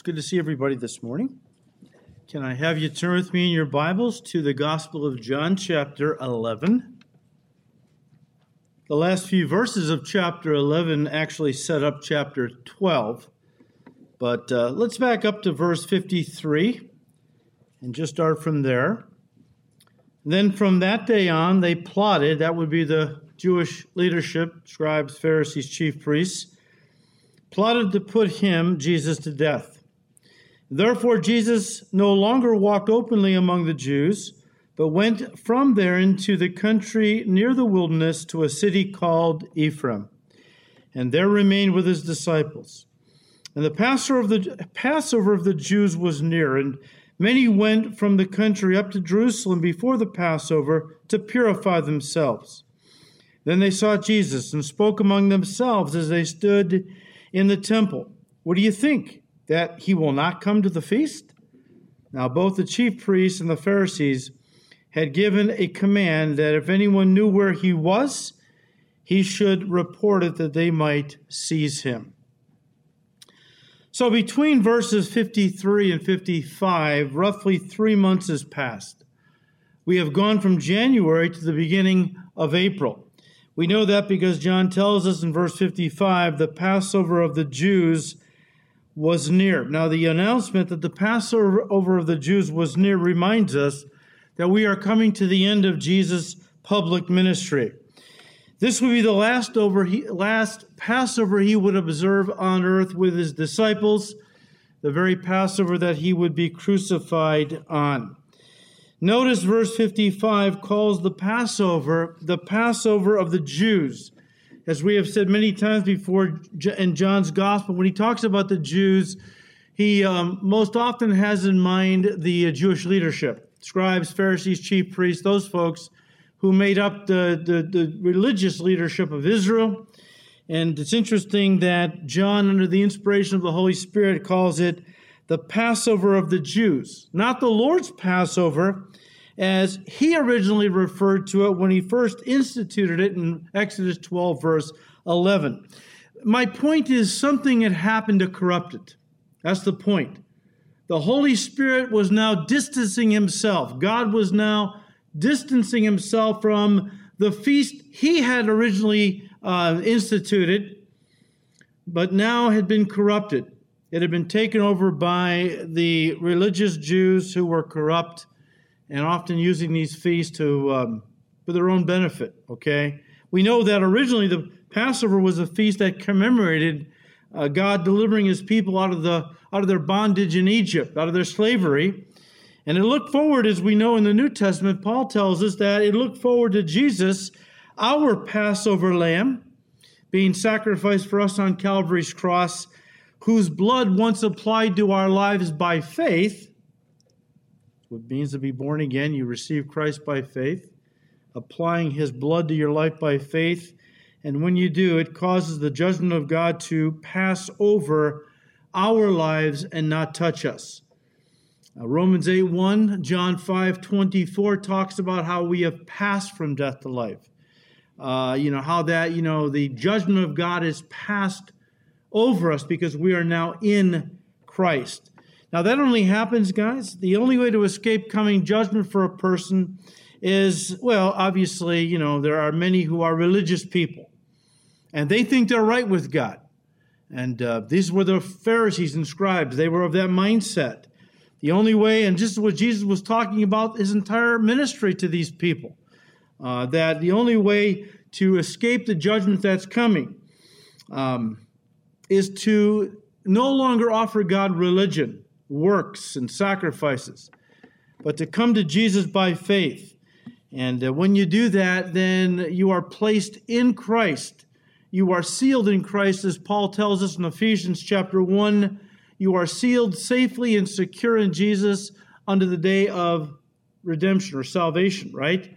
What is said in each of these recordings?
It's good to see everybody this morning. Can I have you turn with me in your Bibles to the Gospel of John, chapter 11? The last few verses of chapter 11 actually set up chapter 12. But uh, let's back up to verse 53 and just start from there. Then from that day on, they plotted, that would be the Jewish leadership, scribes, Pharisees, chief priests, plotted to put him, Jesus, to death. Therefore, Jesus no longer walked openly among the Jews, but went from there into the country near the wilderness to a city called Ephraim, and there remained with his disciples. And the Passover of the, Passover of the Jews was near, and many went from the country up to Jerusalem before the Passover to purify themselves. Then they saw Jesus and spoke among themselves as they stood in the temple. What do you think? That he will not come to the feast? Now, both the chief priests and the Pharisees had given a command that if anyone knew where he was, he should report it that they might seize him. So, between verses 53 and 55, roughly three months has passed. We have gone from January to the beginning of April. We know that because John tells us in verse 55 the Passover of the Jews was near. Now, the announcement that the Passover of the Jews was near reminds us that we are coming to the end of Jesus' public ministry. This would be the last over last Passover he would observe on earth with his disciples, the very Passover that he would be crucified on. Notice verse 55 calls the Passover the Passover of the Jews. As we have said many times before in John's gospel, when he talks about the Jews, he um, most often has in mind the Jewish leadership scribes, Pharisees, chief priests, those folks who made up the, the, the religious leadership of Israel. And it's interesting that John, under the inspiration of the Holy Spirit, calls it the Passover of the Jews, not the Lord's Passover, as he originally referred to it when he first instituted it in Exodus 12, verse 11. My point is something had happened to corrupt it. That's the point. The Holy Spirit was now distancing himself. God was now distancing himself from the feast he had originally uh, instituted, but now had been corrupted. It had been taken over by the religious Jews who were corrupt and often using these feasts to um, for their own benefit. Okay, we know that originally the Passover was a feast that commemorated uh, God delivering His people out of the out of their bondage in Egypt, out of their slavery. And it looked forward, as we know in the New Testament, Paul tells us that it looked forward to Jesus, our Passover lamb, being sacrificed for us on Calvary's cross, whose blood once applied to our lives by faith what means to be born again. You receive Christ by faith, applying his blood to your life by faith. And when you do, it causes the judgment of God to pass over our lives and not touch us. Uh, Romans 8 1, John 5 24 talks about how we have passed from death to life. Uh, you know, how that, you know, the judgment of God is passed over us because we are now in Christ. Now, that only happens, guys. The only way to escape coming judgment for a person is, well, obviously, you know, there are many who are religious people, and they think they're right with God. And uh, these were the Pharisees and scribes. They were of that mindset. The only way, and this is what Jesus was talking about his entire ministry to these people, uh, that the only way to escape the judgment that's coming um, is to no longer offer God religion works and sacrifices, but to come to Jesus by faith. And uh, when you do that, then you are placed in Christ. You are sealed in Christ, as Paul tells us in Ephesians chapter 1. You are sealed safely and secure in Jesus unto the day of redemption or salvation, right?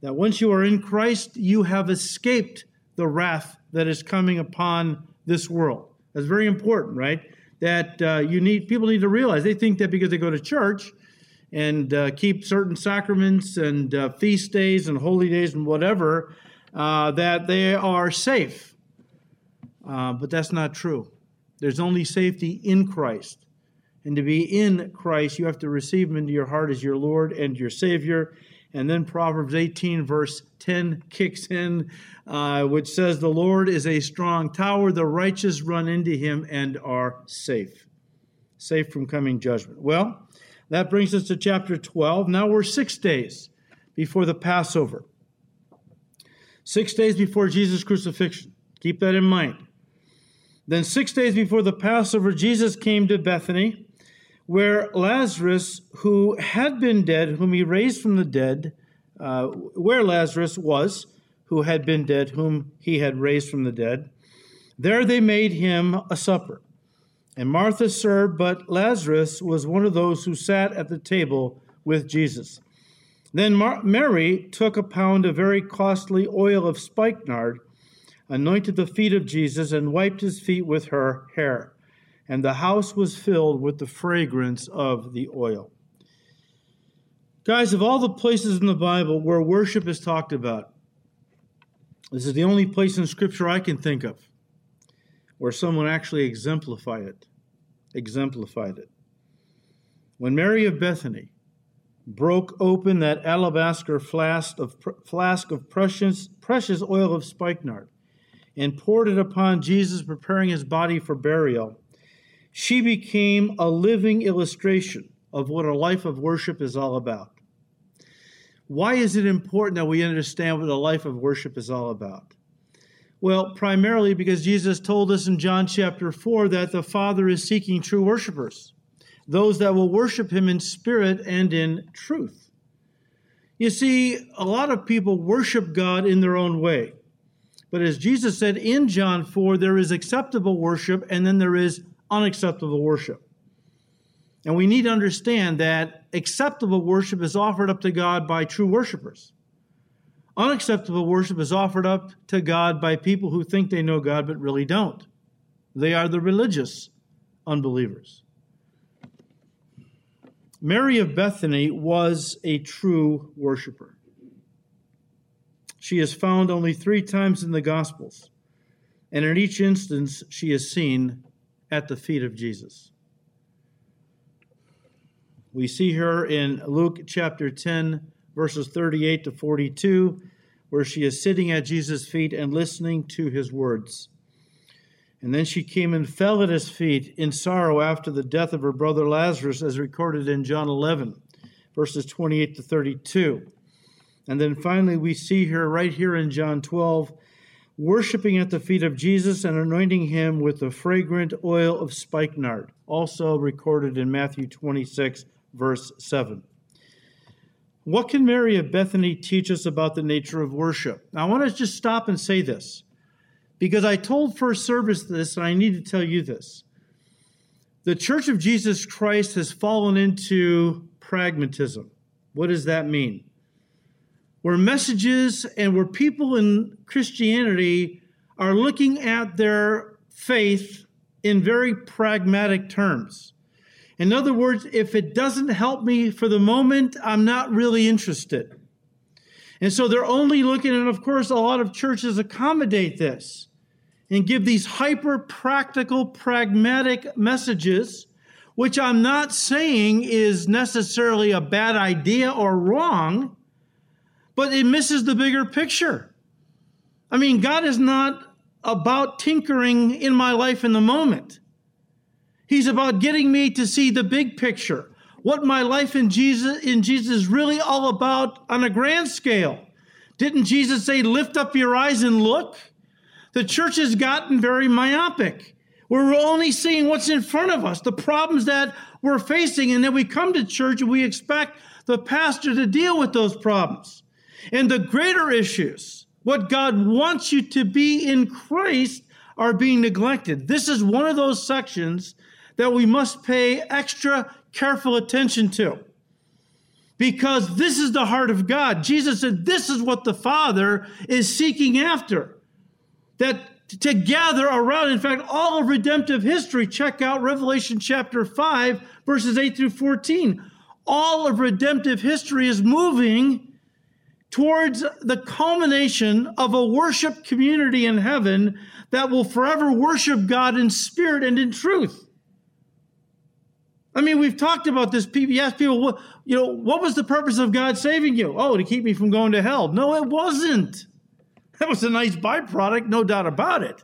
That once you are in Christ, you have escaped the wrath that is coming upon this world. That's very important, right? That uh, you need people need to realize. They think that because they go to church and uh, keep certain sacraments and uh, feast days and holy days and whatever, uh, that they are safe. Uh, but that's not true. There's only safety in Christ. And to be in Christ, you have to receive him into your heart as your Lord and your Savior. And then Proverbs 18, verse 10 kicks in, uh, which says, The Lord is a strong tower. The righteous run into him and are safe, safe from coming judgment. Well, that brings us to chapter 12. Now we're six days before the Passover, six days before Jesus' crucifixion. Keep that in mind. Then, six days before the Passover, Jesus came to Bethany, where Lazarus, who had been dead, whom he raised from the dead, uh, where Lazarus was, who had been dead, whom he had raised from the dead. There they made him a supper. And Martha served, but Lazarus was one of those who sat at the table with Jesus. Then Mar- Mary took a pound of very costly oil of spikenard anointed the feet of Jesus, and wiped his feet with her hair. And the house was filled with the fragrance of the oil. Guys, of all the places in the Bible where worship is talked about, this is the only place in Scripture I can think of where someone actually exemplified it. Exemplified it. When Mary of Bethany broke open that alabaster flask of, flask of precious, precious oil of spikenard and poured it upon Jesus, preparing his body for burial, she became a living illustration of what a life of worship is all about. Why is it important that we understand what a life of worship is all about? Well, primarily because Jesus told us in John chapter 4 that the Father is seeking true worshipers, those that will worship him in spirit and in truth. You see, a lot of people worship God in their own way. But as Jesus said in John 4, there is acceptable worship and then there is unacceptable worship. And we need to understand that acceptable worship is offered up to God by true worshipers. Unacceptable worship is offered up to God by people who think they know God but really don't. They are the religious unbelievers. Mary of Bethany was a true worshiper. She is found only three times in the Gospels, and in each instance, she is seen at the feet of Jesus. We see her in Luke chapter 10, verses 38 to 42, where she is sitting at Jesus' feet and listening to his words. And then she came and fell at his feet in sorrow after the death of her brother Lazarus, as recorded in John 11, verses 28 to 32. And then finally, we see her right here in John 12, worshiping at the feet of Jesus and anointing him with the fragrant oil of spikenard, also recorded in Matthew 26, verse 7. What can Mary of Bethany teach us about the nature of worship? Now, I want to just stop and say this because I told First Service this, and I need to tell you this. The Church of Jesus Christ has fallen into pragmatism. What does that mean? Where messages and where people in Christianity are looking at their faith in very pragmatic terms. In other words, if it doesn't help me for the moment, I'm not really interested. And so they're only looking, and of course, a lot of churches accommodate this and give these hyper practical, pragmatic messages, which I'm not saying is necessarily a bad idea or wrong but it misses the bigger picture. I mean, God is not about tinkering in my life in the moment. He's about getting me to see the big picture, what my life in Jesus in Jesus is really all about on a grand scale. Didn't Jesus say, "Lift up your eyes and look"? The church has gotten very myopic. We're only seeing what's in front of us, the problems that we're facing, and then we come to church and we expect the pastor to deal with those problems. And the greater issues, what God wants you to be in Christ, are being neglected. This is one of those sections that we must pay extra careful attention to. Because this is the heart of God. Jesus said, This is what the Father is seeking after. That to gather around, in fact, all of redemptive history, check out Revelation chapter 5, verses 8 through 14. All of redemptive history is moving towards the culmination of a worship community in heaven that will forever worship God in spirit and in truth. I mean, we've talked about this. People, ask people, what, you know, what was the purpose of God saving you? Oh, to keep me from going to hell. No, it wasn't. That was a nice byproduct, no doubt about it.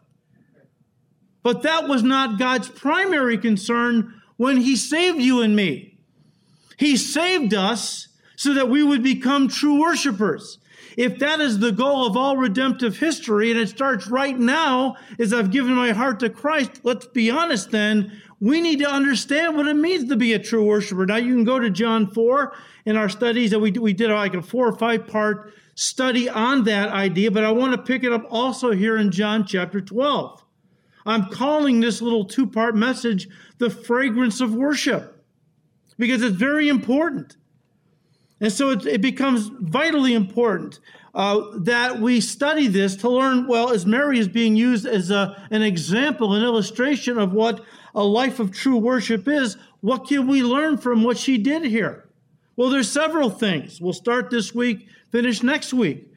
But that was not God's primary concern when He saved you and me. He saved us so that we would become true worshipers. If that is the goal of all redemptive history, and it starts right now as I've given my heart to Christ, let's be honest then, we need to understand what it means to be a true worshiper. Now, you can go to John 4 in our studies that we, we did like a four or five part study on that idea, but I want to pick it up also here in John chapter 12. I'm calling this little two part message the fragrance of worship because it's very important. And so it, it becomes vitally important uh, that we study this to learn, well, as Mary is being used as a, an example, an illustration of what a life of true worship is, what can we learn from what she did here? Well, there's several things. We'll start this week, finish next week.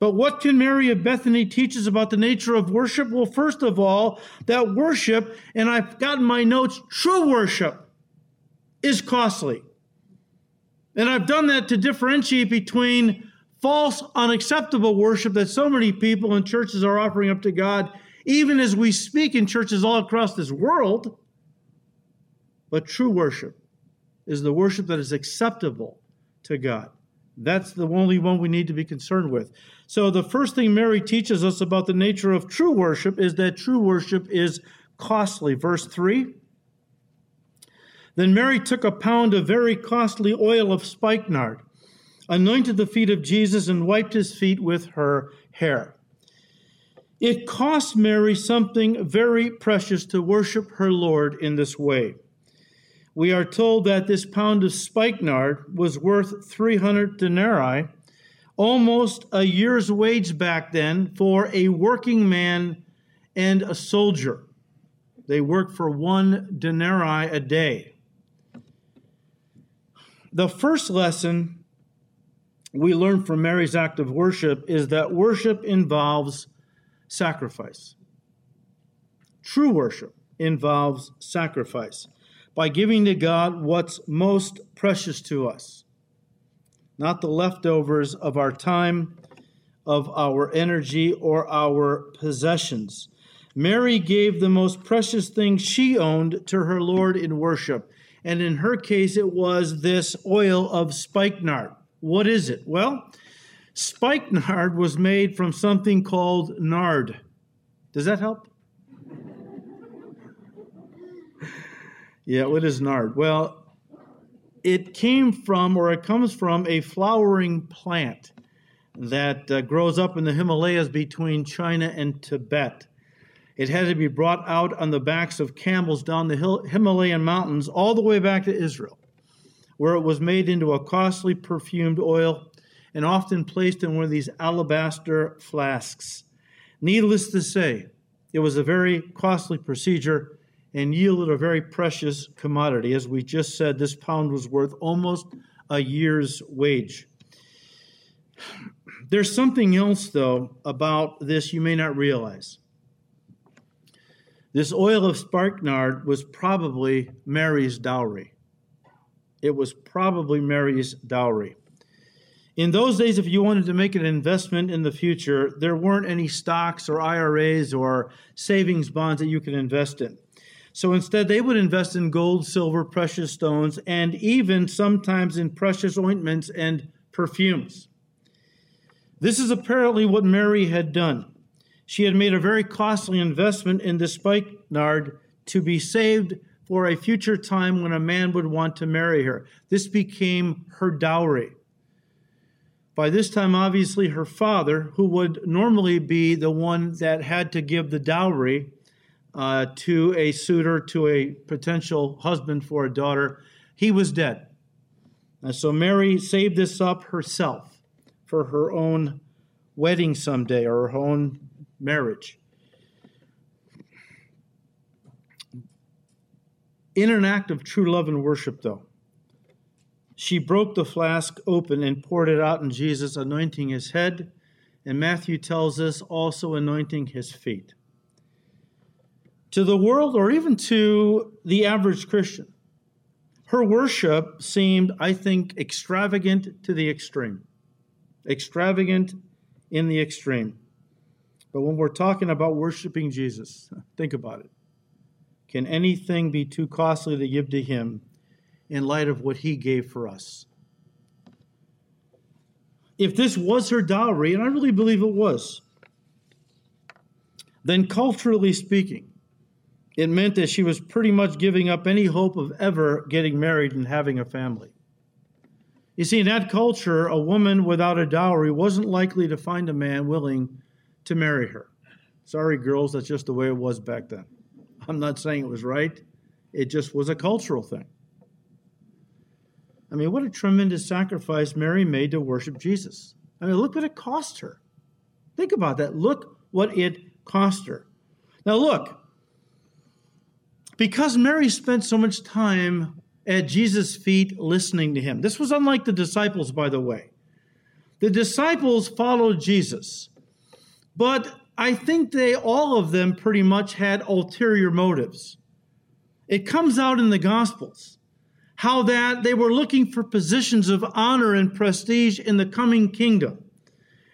But what can Mary of Bethany teach us about the nature of worship? Well, first of all, that worship, and I've gotten my notes, true worship is costly. And I've done that to differentiate between false, unacceptable worship that so many people in churches are offering up to God, even as we speak in churches all across this world. But true worship is the worship that is acceptable to God. That's the only one we need to be concerned with. So, the first thing Mary teaches us about the nature of true worship is that true worship is costly. Verse 3 then Mary took a pound of very costly oil of spikenard, anointed the feet of Jesus, and wiped his feet with her hair. It cost Mary something very precious to worship her Lord in this way. We are told that this pound of spikenard was worth 300 denarii, almost a year's wage back then for a working man and a soldier. They worked for one denarii a day. The first lesson we learn from Mary's act of worship is that worship involves sacrifice. True worship involves sacrifice by giving to God what's most precious to us, not the leftovers of our time, of our energy, or our possessions. Mary gave the most precious thing she owned to her Lord in worship. And in her case, it was this oil of spikenard. What is it? Well, spikenard was made from something called nard. Does that help? yeah, what is nard? Well, it came from, or it comes from, a flowering plant that uh, grows up in the Himalayas between China and Tibet. It had to be brought out on the backs of camels down the Himalayan mountains all the way back to Israel, where it was made into a costly perfumed oil and often placed in one of these alabaster flasks. Needless to say, it was a very costly procedure and yielded a very precious commodity. As we just said, this pound was worth almost a year's wage. There's something else, though, about this you may not realize. This oil of spikenard was probably Mary's dowry. It was probably Mary's dowry. In those days, if you wanted to make an investment in the future, there weren't any stocks or IRAs or savings bonds that you could invest in. So instead, they would invest in gold, silver, precious stones, and even sometimes in precious ointments and perfumes. This is apparently what Mary had done. She had made a very costly investment in this spikenard to be saved for a future time when a man would want to marry her. This became her dowry. By this time, obviously, her father, who would normally be the one that had to give the dowry uh, to a suitor, to a potential husband for a daughter, he was dead. And so Mary saved this up herself for her own wedding someday or her own marriage. In an act of true love and worship, though, she broke the flask open and poured it out in Jesus, anointing his head, and Matthew tells us also anointing his feet. To the world, or even to the average Christian, Her worship seemed, I think, extravagant to the extreme. Extravagant in the extreme. But when we're talking about worshiping Jesus, think about it. Can anything be too costly to give to Him in light of what He gave for us? If this was her dowry, and I really believe it was, then culturally speaking, it meant that she was pretty much giving up any hope of ever getting married and having a family. You see, in that culture, a woman without a dowry wasn't likely to find a man willing to marry her. Sorry, girls, that's just the way it was back then. I'm not saying it was right, it just was a cultural thing. I mean, what a tremendous sacrifice Mary made to worship Jesus. I mean, look what it cost her. Think about that. Look what it cost her. Now, look, because Mary spent so much time at Jesus' feet listening to him, this was unlike the disciples, by the way. The disciples followed Jesus, but I think they, all of them, pretty much had ulterior motives. It comes out in the Gospels how that they were looking for positions of honor and prestige in the coming kingdom.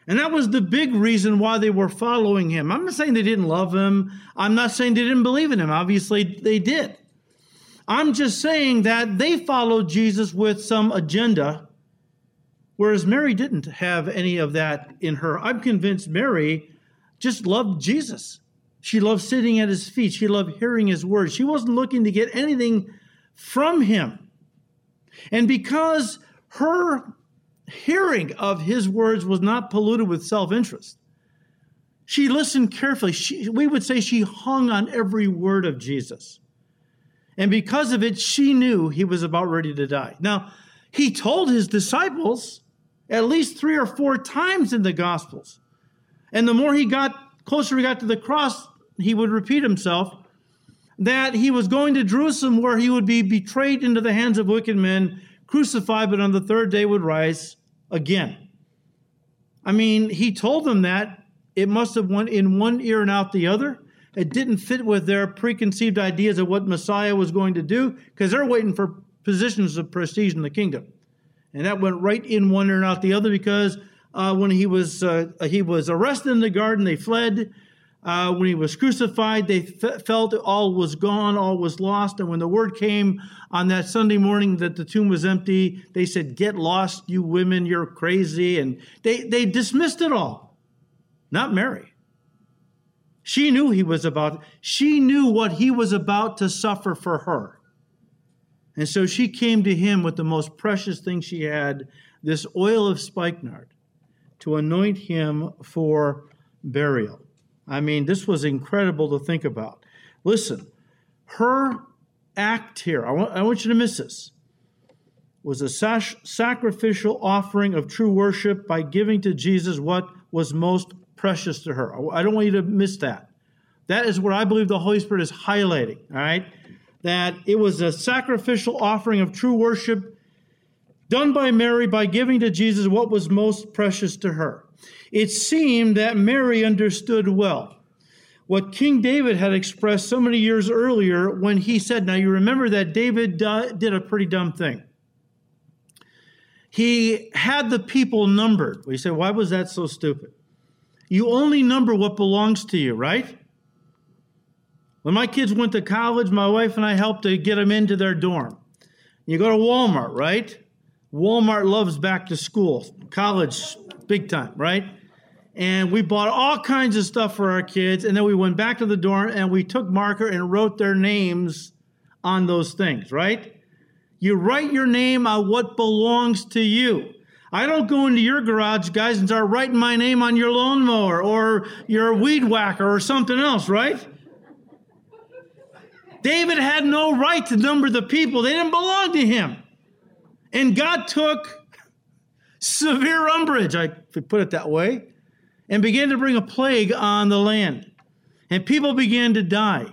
And that was the big reason why they were following him. I'm not saying they didn't love him. I'm not saying they didn't believe in him. Obviously, they did. I'm just saying that they followed Jesus with some agenda, whereas Mary didn't have any of that in her. I'm convinced Mary just loved Jesus. She loved sitting at his feet. She loved hearing his words. She wasn't looking to get anything from him. And because her hearing of his words was not polluted with self interest, she listened carefully. She, we would say she hung on every word of Jesus. And because of it, she knew he was about ready to die. Now, he told his disciples at least three or four times in the Gospels and the more he got closer he got to the cross, he would repeat himself that he was going to Jerusalem where he would be betrayed into the hands of wicked men, crucified, but on the third day would rise again. I mean, he told them that. It must have went in one ear and out the other. It didn't fit with their preconceived ideas of what Messiah was going to do because they're waiting for positions of prestige in the kingdom. And that went right in one ear and out the other because uh, when he was uh, he was arrested in the garden, they fled. Uh, when he was crucified, they f- felt all was gone, all was lost. And when the word came on that Sunday morning that the tomb was empty, they said, "Get lost, you women! You're crazy!" And they they dismissed it all. Not Mary. She knew he was about. She knew what he was about to suffer for her. And so she came to him with the most precious thing she had, this oil of spikenard to anoint him for burial. I mean, this was incredible to think about. Listen, her act here, I want, I want you to miss this, was a sacrificial offering of true worship by giving to Jesus what was most precious to her. I don't want you to miss that. That is what I believe the Holy Spirit is highlighting, all right? That it was a sacrificial offering of true worship done by Mary by giving to Jesus what was most precious to her. It seemed that Mary understood well what King David had expressed so many years earlier when he said, Now you remember that David did a pretty dumb thing. He had the people numbered. We say, Why was that so stupid? You only number what belongs to you, right? When my kids went to college, my wife and I helped to get them into their dorm. You go to Walmart, right? Walmart loves back to school, college, big time, right? And we bought all kinds of stuff for our kids. And then we went back to the dorm and we took marker and wrote their names on those things, right? You write your name on what belongs to you. I don't go into your garage, guys, and start writing my name on your lawnmower or your weed whacker or something else, right? David had no right to number the people, they didn't belong to him. And God took severe umbrage, I put it that way, and began to bring a plague on the land. And people began to die.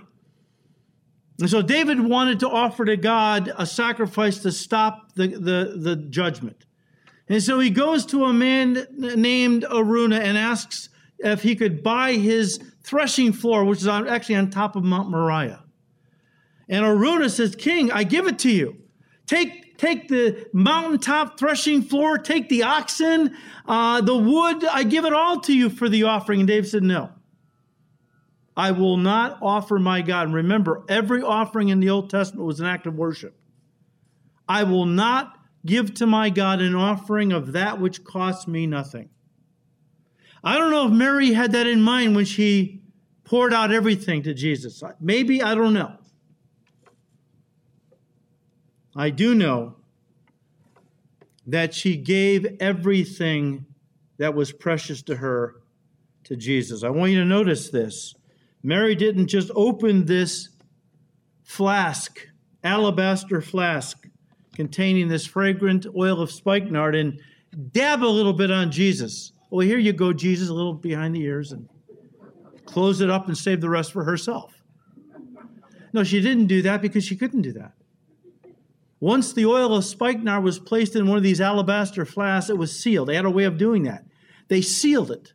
And so David wanted to offer to God a sacrifice to stop the, the, the judgment. And so he goes to a man named Araunah and asks if he could buy his threshing floor, which is on, actually on top of Mount Moriah. And Araunah says, King, I give it to you. Take, take the mountaintop threshing floor, take the oxen, uh, the wood, I give it all to you for the offering. And David said, No. I will not offer my God. And remember, every offering in the Old Testament was an act of worship. I will not give to my God an offering of that which costs me nothing. I don't know if Mary had that in mind when she poured out everything to Jesus. Maybe, I don't know. I do know that she gave everything that was precious to her to Jesus. I want you to notice this. Mary didn't just open this flask, alabaster flask, containing this fragrant oil of spikenard and dab a little bit on Jesus. Well, here you go, Jesus, a little behind the ears, and close it up and save the rest for herself. No, she didn't do that because she couldn't do that. Once the oil of spikenard was placed in one of these alabaster flasks, it was sealed. They had a way of doing that. They sealed it.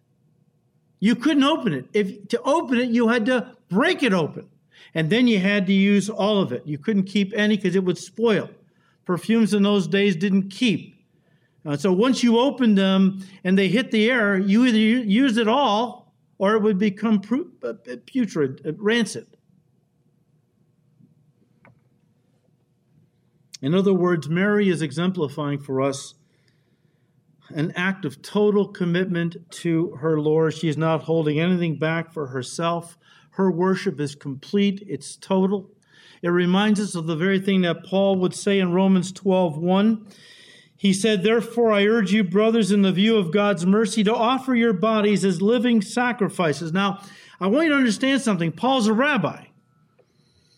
You couldn't open it. If to open it, you had to break it open. And then you had to use all of it. You couldn't keep any because it would spoil. Perfumes in those days didn't keep. Uh, so once you opened them and they hit the air, you either used it all or it would become uh, putrid, uh, rancid. In other words, Mary is exemplifying for us an act of total commitment to her Lord. She is not holding anything back for herself. Her worship is complete, it's total. It reminds us of the very thing that Paul would say in Romans 12 1. He said, Therefore, I urge you, brothers, in the view of God's mercy, to offer your bodies as living sacrifices. Now, I want you to understand something. Paul's a rabbi.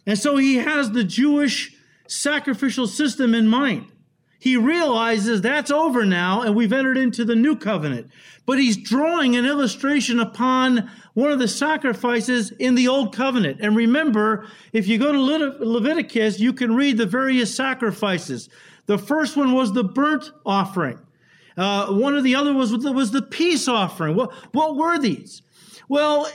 And so he has the Jewish sacrificial system in mind. He realizes that's over now and we've entered into the new covenant. But he's drawing an illustration upon one of the sacrifices in the old covenant. And remember, if you go to Leviticus, you can read the various sacrifices. The first one was the burnt offering. Uh, one of the other was, was the peace offering. What, what were these? Well,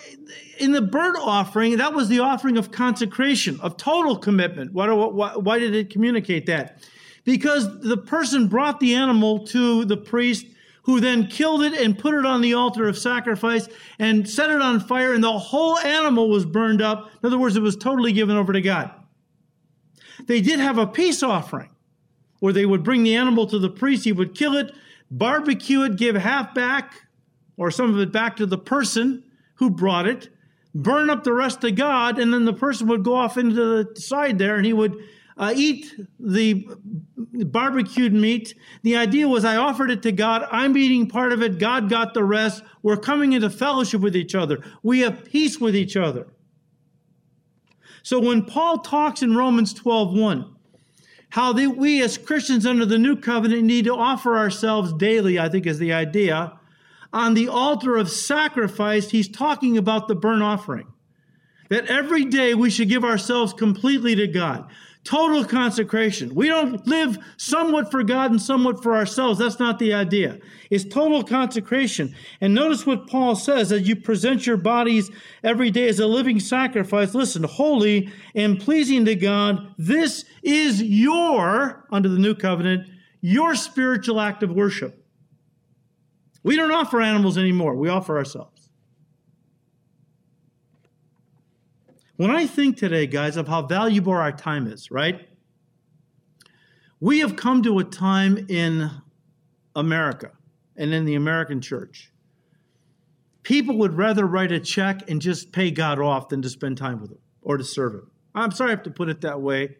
in the burnt offering, that was the offering of consecration, of total commitment. Why, why, why did it communicate that? because the person brought the animal to the priest who then killed it and put it on the altar of sacrifice and set it on fire, and the whole animal was burned up. In other words, it was totally given over to God. They did have a peace offering where they would bring the animal to the priest, he would kill it, barbecue it, give half back or some of it back to the person who brought it, burn up the rest to God, and then the person would go off into the side there and he would uh, eat the barbecued meat. The idea was I offered it to God. I'm eating part of it. God got the rest. We're coming into fellowship with each other. We have peace with each other. So when Paul talks in Romans 12 1, how they, we as Christians under the new covenant need to offer ourselves daily, I think is the idea. On the altar of sacrifice, he's talking about the burnt offering. That every day we should give ourselves completely to God. Total consecration. We don't live somewhat for God and somewhat for ourselves. That's not the idea. It's total consecration. And notice what Paul says as you present your bodies every day as a living sacrifice. Listen, holy and pleasing to God. This is your, under the new covenant, your spiritual act of worship. We don't offer animals anymore, we offer ourselves. When I think today, guys, of how valuable our time is, right? We have come to a time in America and in the American church. People would rather write a check and just pay God off than to spend time with Him or to serve Him. I'm sorry I have to put it that way.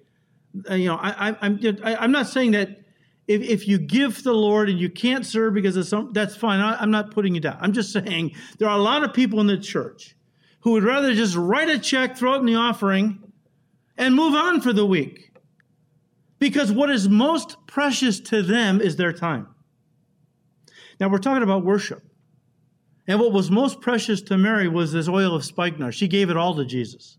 Uh, you know, I, am I'm, I'm not saying that if, if you give the Lord and you can't serve because of some, that's fine. I, I'm not putting you down. I'm just saying there are a lot of people in the church who would rather just write a check, throw it in the offering, and move on for the week. Because what is most precious to them is their time. Now, we're talking about worship. And what was most precious to Mary was this oil of spikenard. She gave it all to Jesus.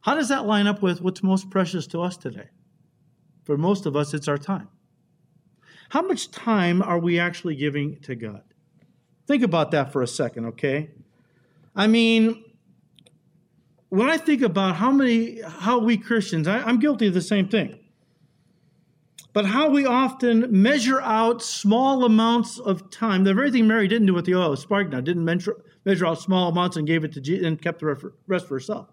How does that line up with what's most precious to us today? For most of us, it's our time. How much time are we actually giving to God? Think about that for a second, okay? I mean, when I think about how many, how we Christians, I, am guilty of the same thing. but how we often measure out small amounts of time. The very thing Mary didn't do with the oil of spikenard, didn't measure, measure out small amounts and gave it to Jesus and kept the rest for herself.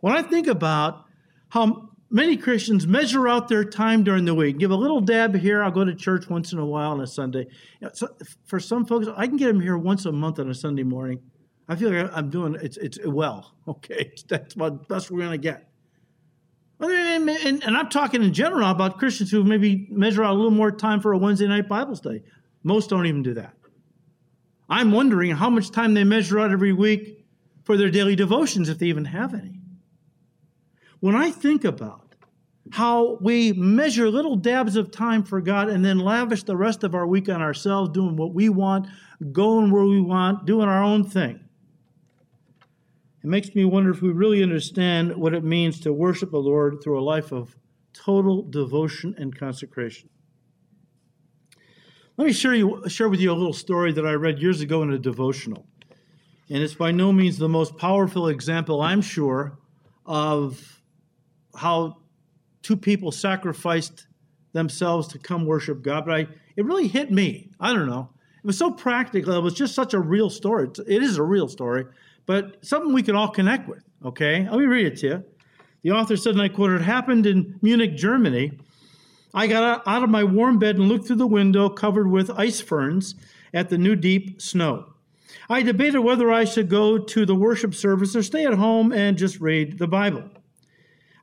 When I think about how many Christians measure out their time during the week, give a little dab here, I'll go to church once in a while on a Sunday. You know, so for some folks, I can get them here once a month on a Sunday morning. I feel like I'm doing it's it's well. Okay, that's what best we're gonna get. And, and, and, I'm talking in general about Christians who maybe measure out a little more time for a Wednesday night Bible study. Most don't even do that. I'm wondering how much time they measure out every week for their daily devotions, if they even have any. When I think about how we measure little dabs of time for God and then lavish the rest of our week on ourselves, doing what we want, going where we want, doing our own thing, it makes me wonder if we really understand what it means to worship the Lord through a life of total devotion and consecration. Let me share, you, share with you a little story that I read years ago in a devotional. And it's by no means the most powerful example, I'm sure, of how two people sacrificed themselves to come worship God, but I, it really hit me. I don't know. It was so practical. It was just such a real story. It is a real story but something we can all connect with. Okay, let me read it to you. The author said, and I quote, It happened in Munich, Germany. I got out of my warm bed and looked through the window covered with ice ferns at the new deep snow. I debated whether I should go to the worship service or stay at home and just read the Bible.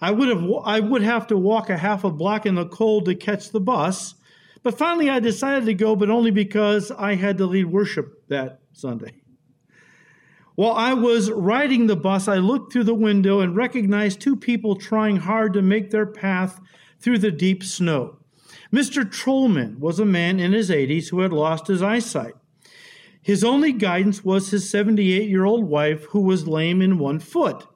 I would have I would have to walk a half a block in the cold to catch the bus, but finally I decided to go, but only because I had to lead worship that Sunday. While I was riding the bus, I looked through the window and recognized two people trying hard to make their path through the deep snow. Mr. Trollman was a man in his 80s who had lost his eyesight. His only guidance was his 78 year old wife, who was lame in one foot.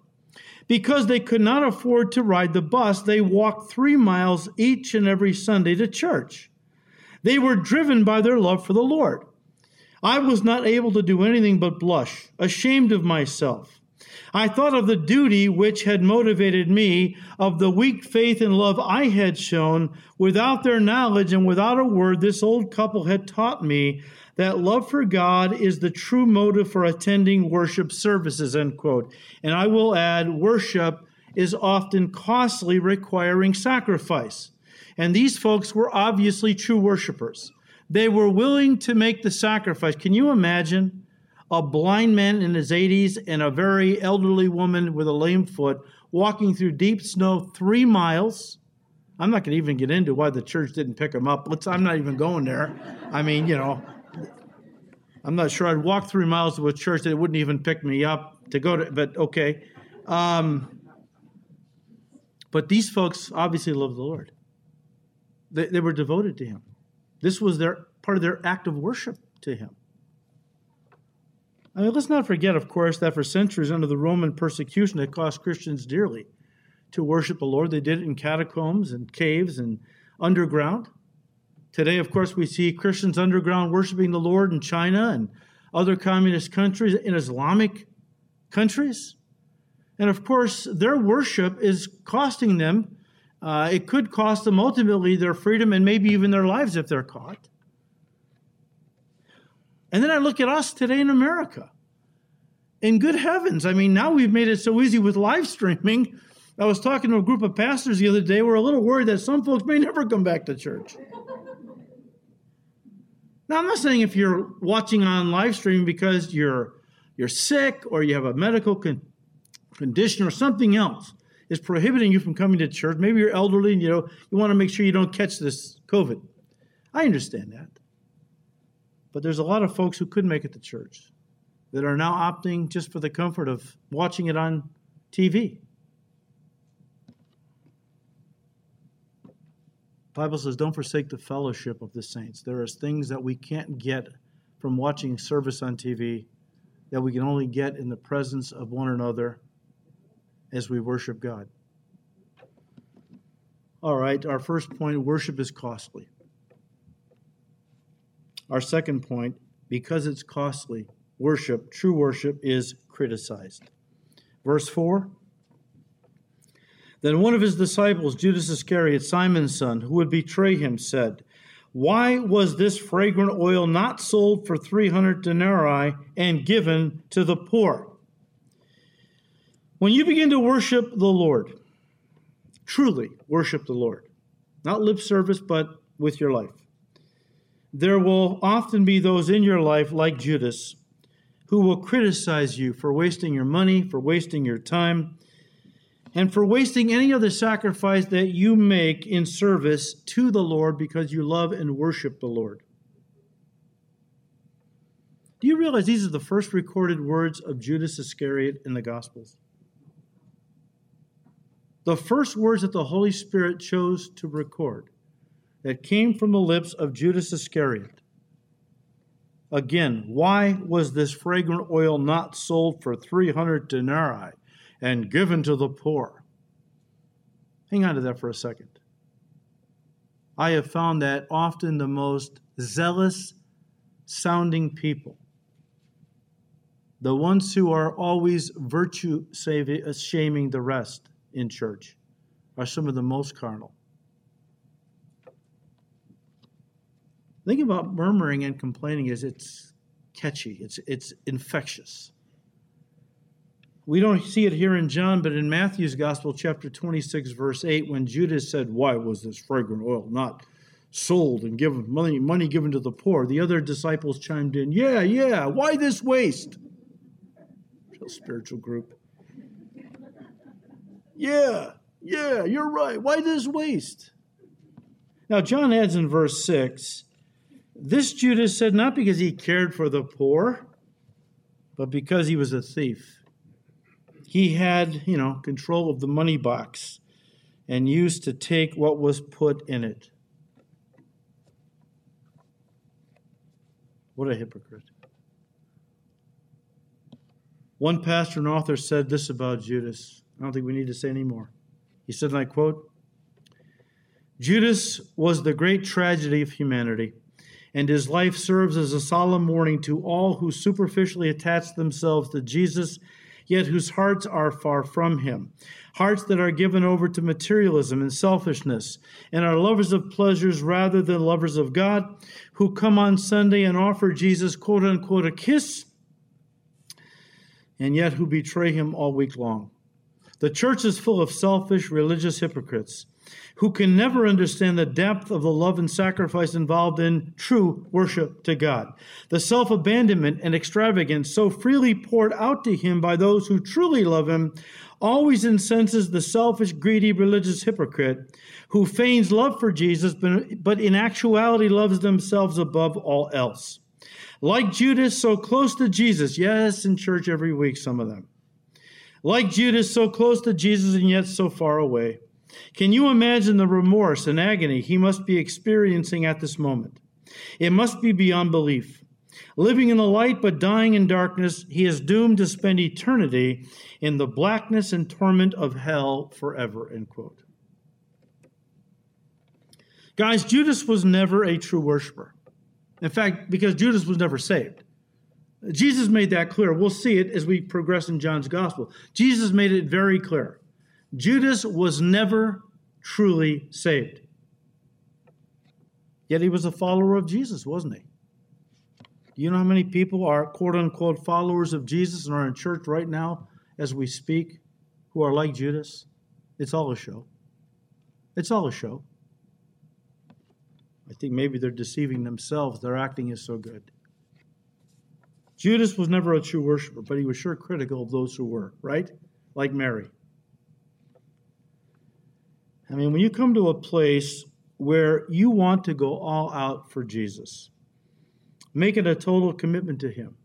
Because they could not afford to ride the bus, they walked three miles each and every Sunday to church. They were driven by their love for the Lord. I was not able to do anything but blush, ashamed of myself. I thought of the duty which had motivated me, of the weak faith and love I had shown. Without their knowledge and without a word, this old couple had taught me that love for God is the true motive for attending worship services, end quote. And I will add, worship is often costly, requiring sacrifice. And these folks were obviously true worshipers. They were willing to make the sacrifice. Can you imagine a blind man in his 80s and a very elderly woman with a lame foot walking through deep snow three miles? I'm not going to even get into why the church didn't pick them up. Let's, I'm not even going there. I mean, you know, I'm not sure I'd walk three miles to a church that wouldn't even pick me up to go to, but okay. Um, but these folks obviously loved the Lord. They, they were devoted to Him. This was their part of their act of worship to him. I mean, let's not forget, of course, that for centuries under the Roman persecution, it cost Christians dearly to worship the Lord. They did it in catacombs and caves and underground. Today, of course, we see Christians underground worshiping the Lord in China and other communist countries, in Islamic countries. And of course, their worship is costing them uh, it could cost them ultimately their freedom and maybe even their lives if they're caught. And then I look at us today in America. In good heavens, I mean, now we've made it so easy with live streaming. I was talking to a group of pastors the other day. We're a little worried that some folks may never come back to church. Now, I'm not saying if you're watching on live stream because you're you're sick or you have a medical con- condition or something else is prohibiting you from coming to church. Maybe you're elderly and you know you want to make sure you don't catch this COVID. I understand that. But there's a lot of folks who could make it to church that are now opting just for the comfort of watching it on TV. Bible says, don't forsake the fellowship of the saints. There are things that we can't get from watching service on TV that we can only get in the presence of one another as we worship God. All right, our first point worship is costly. Our second point, because it's costly, worship, true worship, is criticized. Verse 4 Then one of his disciples, Judas Iscariot, Simon's son, who would betray him, said, Why was this fragrant oil not sold for 300 denarii and given to the poor? When you begin to worship the Lord, truly worship the Lord, not lip service, but with your life, there will often be those in your life, like Judas, who will criticize you for wasting your money, for wasting your time, and for wasting any of the sacrifice that you make in service to the Lord because you love and worship the Lord. Do you realize these are the first recorded words of Judas Iscariot in the Gospels? The first words that the Holy Spirit chose to record that came from the lips of Judas Iscariot. Again, why was this fragrant oil not sold for 300 denarii and given to the poor? Hang on to that for a second. I have found that often the most zealous sounding people, the ones who are always virtue uh, shaming the rest in church, are some of the most carnal. The thing about murmuring and complaining is it's catchy, it's, it's infectious. We don't see it here in John, but in Matthew's Gospel, chapter 26, verse 8, when Judas said, Why was this fragrant oil not sold and given money, money given to the poor? The other disciples chimed in, Yeah, yeah, why this waste? Real spiritual group. Yeah, yeah, you're right. Why this waste? Now, John adds in verse 6 this Judas said not because he cared for the poor, but because he was a thief. He had, you know, control of the money box and used to take what was put in it. What a hypocrite. One pastor and author said this about Judas. I don't think we need to say any more. He said, and I quote Judas was the great tragedy of humanity and his life serves as a solemn warning to all who superficially attach themselves to Jesus, yet whose hearts are far from him. Hearts that are given over to materialism and selfishness, and are lovers of pleasures rather than lovers of God, who come on Sunday and offer Jesus, quote unquote, a kiss, and yet who betray him all week long. The church is full of selfish religious hypocrites who can never understand the depth of the love and sacrifice involved in true worship to God. The self abandonment and extravagance so freely poured out to him by those who truly love him always incenses the selfish, greedy religious hypocrite who feigns love for Jesus, but in actuality loves themselves above all else. Like Judas, so close to Jesus, yes, in church every week, some of them. Like Judas, so close to Jesus and yet so far away. Can you imagine the remorse and agony he must be experiencing at this moment? It must be beyond belief. Living in the light but dying in darkness, he is doomed to spend eternity in the blackness and torment of hell forever. End quote. Guys, Judas was never a true worshiper. In fact, because Judas was never saved. Jesus made that clear. We'll see it as we progress in John's gospel. Jesus made it very clear. Judas was never truly saved. Yet he was a follower of Jesus, wasn't he? Do you know how many people are quote unquote followers of Jesus and are in church right now as we speak who are like Judas? It's all a show. It's all a show. I think maybe they're deceiving themselves. Their acting is so good. Judas was never a true worshiper, but he was sure critical of those who were, right? Like Mary. I mean, when you come to a place where you want to go all out for Jesus, make it a total commitment to Him,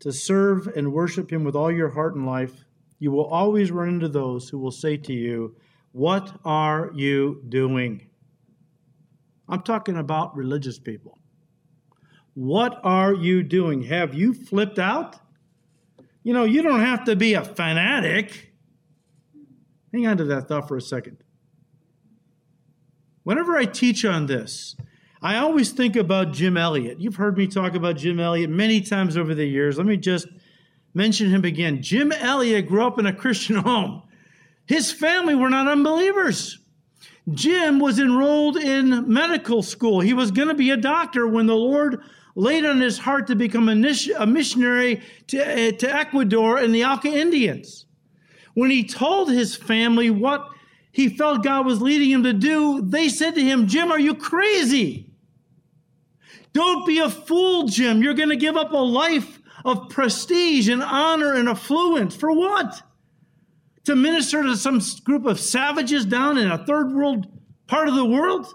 to serve and worship Him with all your heart and life, you will always run into those who will say to you, What are you doing? I'm talking about religious people. What are you doing? Have you flipped out? You know, you don't have to be a fanatic. Hang on to that thought for a second. Whenever I teach on this, I always think about Jim Elliot. You've heard me talk about Jim Elliot many times over the years. Let me just mention him again. Jim Elliot grew up in a Christian home. His family were not unbelievers. Jim was enrolled in medical school. He was going to be a doctor when the Lord laid on his heart to become a missionary to, uh, to Ecuador and the Auca Indians. When he told his family what he felt God was leading him to do, they said to him, Jim, are you crazy? Don't be a fool, Jim. You're going to give up a life of prestige and honor and affluence. For what? To minister to some group of savages down in a third world part of the world?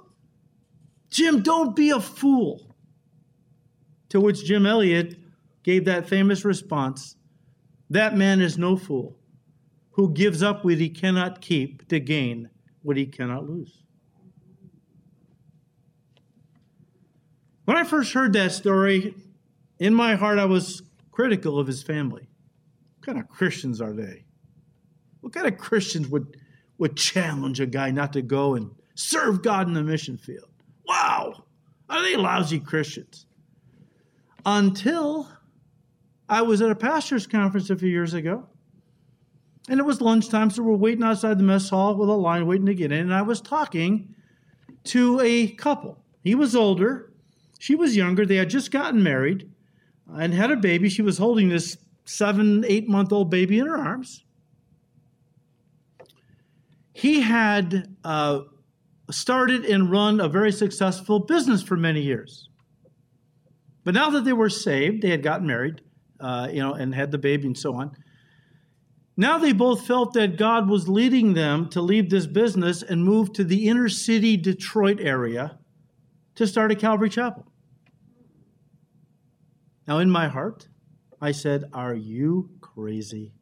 Jim, don't be a fool. To which Jim Elliot gave that famous response That man is no fool who gives up what he cannot keep to gain what he cannot lose. When I first heard that story, in my heart I was critical of his family. What kind of Christians are they? What kind of Christians would, would challenge a guy not to go and serve God in the mission field? Wow! Are they lousy Christians? Until I was at a pastor's conference a few years ago. And it was lunchtime, so we're waiting outside the mess hall with a line waiting to get in. And I was talking to a couple. He was older, she was younger. They had just gotten married and had a baby. She was holding this seven, eight month old baby in her arms. He had uh, started and run a very successful business for many years. But now that they were saved, they had gotten married, uh, you know, and had the baby and so on. Now they both felt that God was leading them to leave this business and move to the inner city Detroit area to start a Calvary Chapel. Now, in my heart, I said, Are you crazy?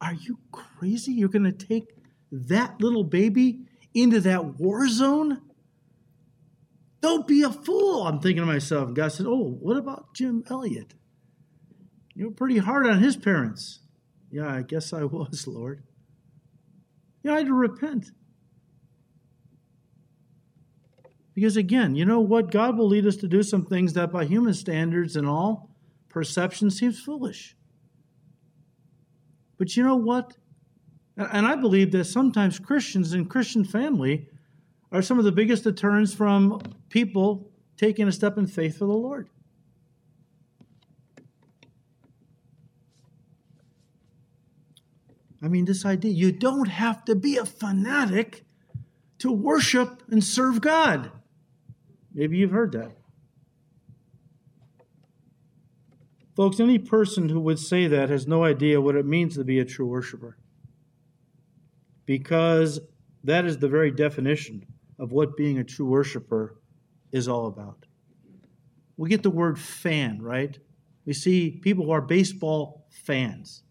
Are you crazy? You're going to take that little baby into that war zone? Don't be a fool. I'm thinking to myself. God said, Oh, what about Jim Elliot? You were pretty hard on his parents. Yeah, I guess I was, Lord. Yeah, I had to repent. Because again, you know what? God will lead us to do some things that by human standards and all perception seems foolish. But you know what? And I believe that sometimes Christians and Christian family are some of the biggest deterrents from people taking a step in faith for the Lord. I mean, this idea you don't have to be a fanatic to worship and serve God. Maybe you've heard that. Folks, any person who would say that has no idea what it means to be a true worshiper. Because that is the very definition of what being a true worshiper is all about. We get the word fan, right? We see people who are baseball fans,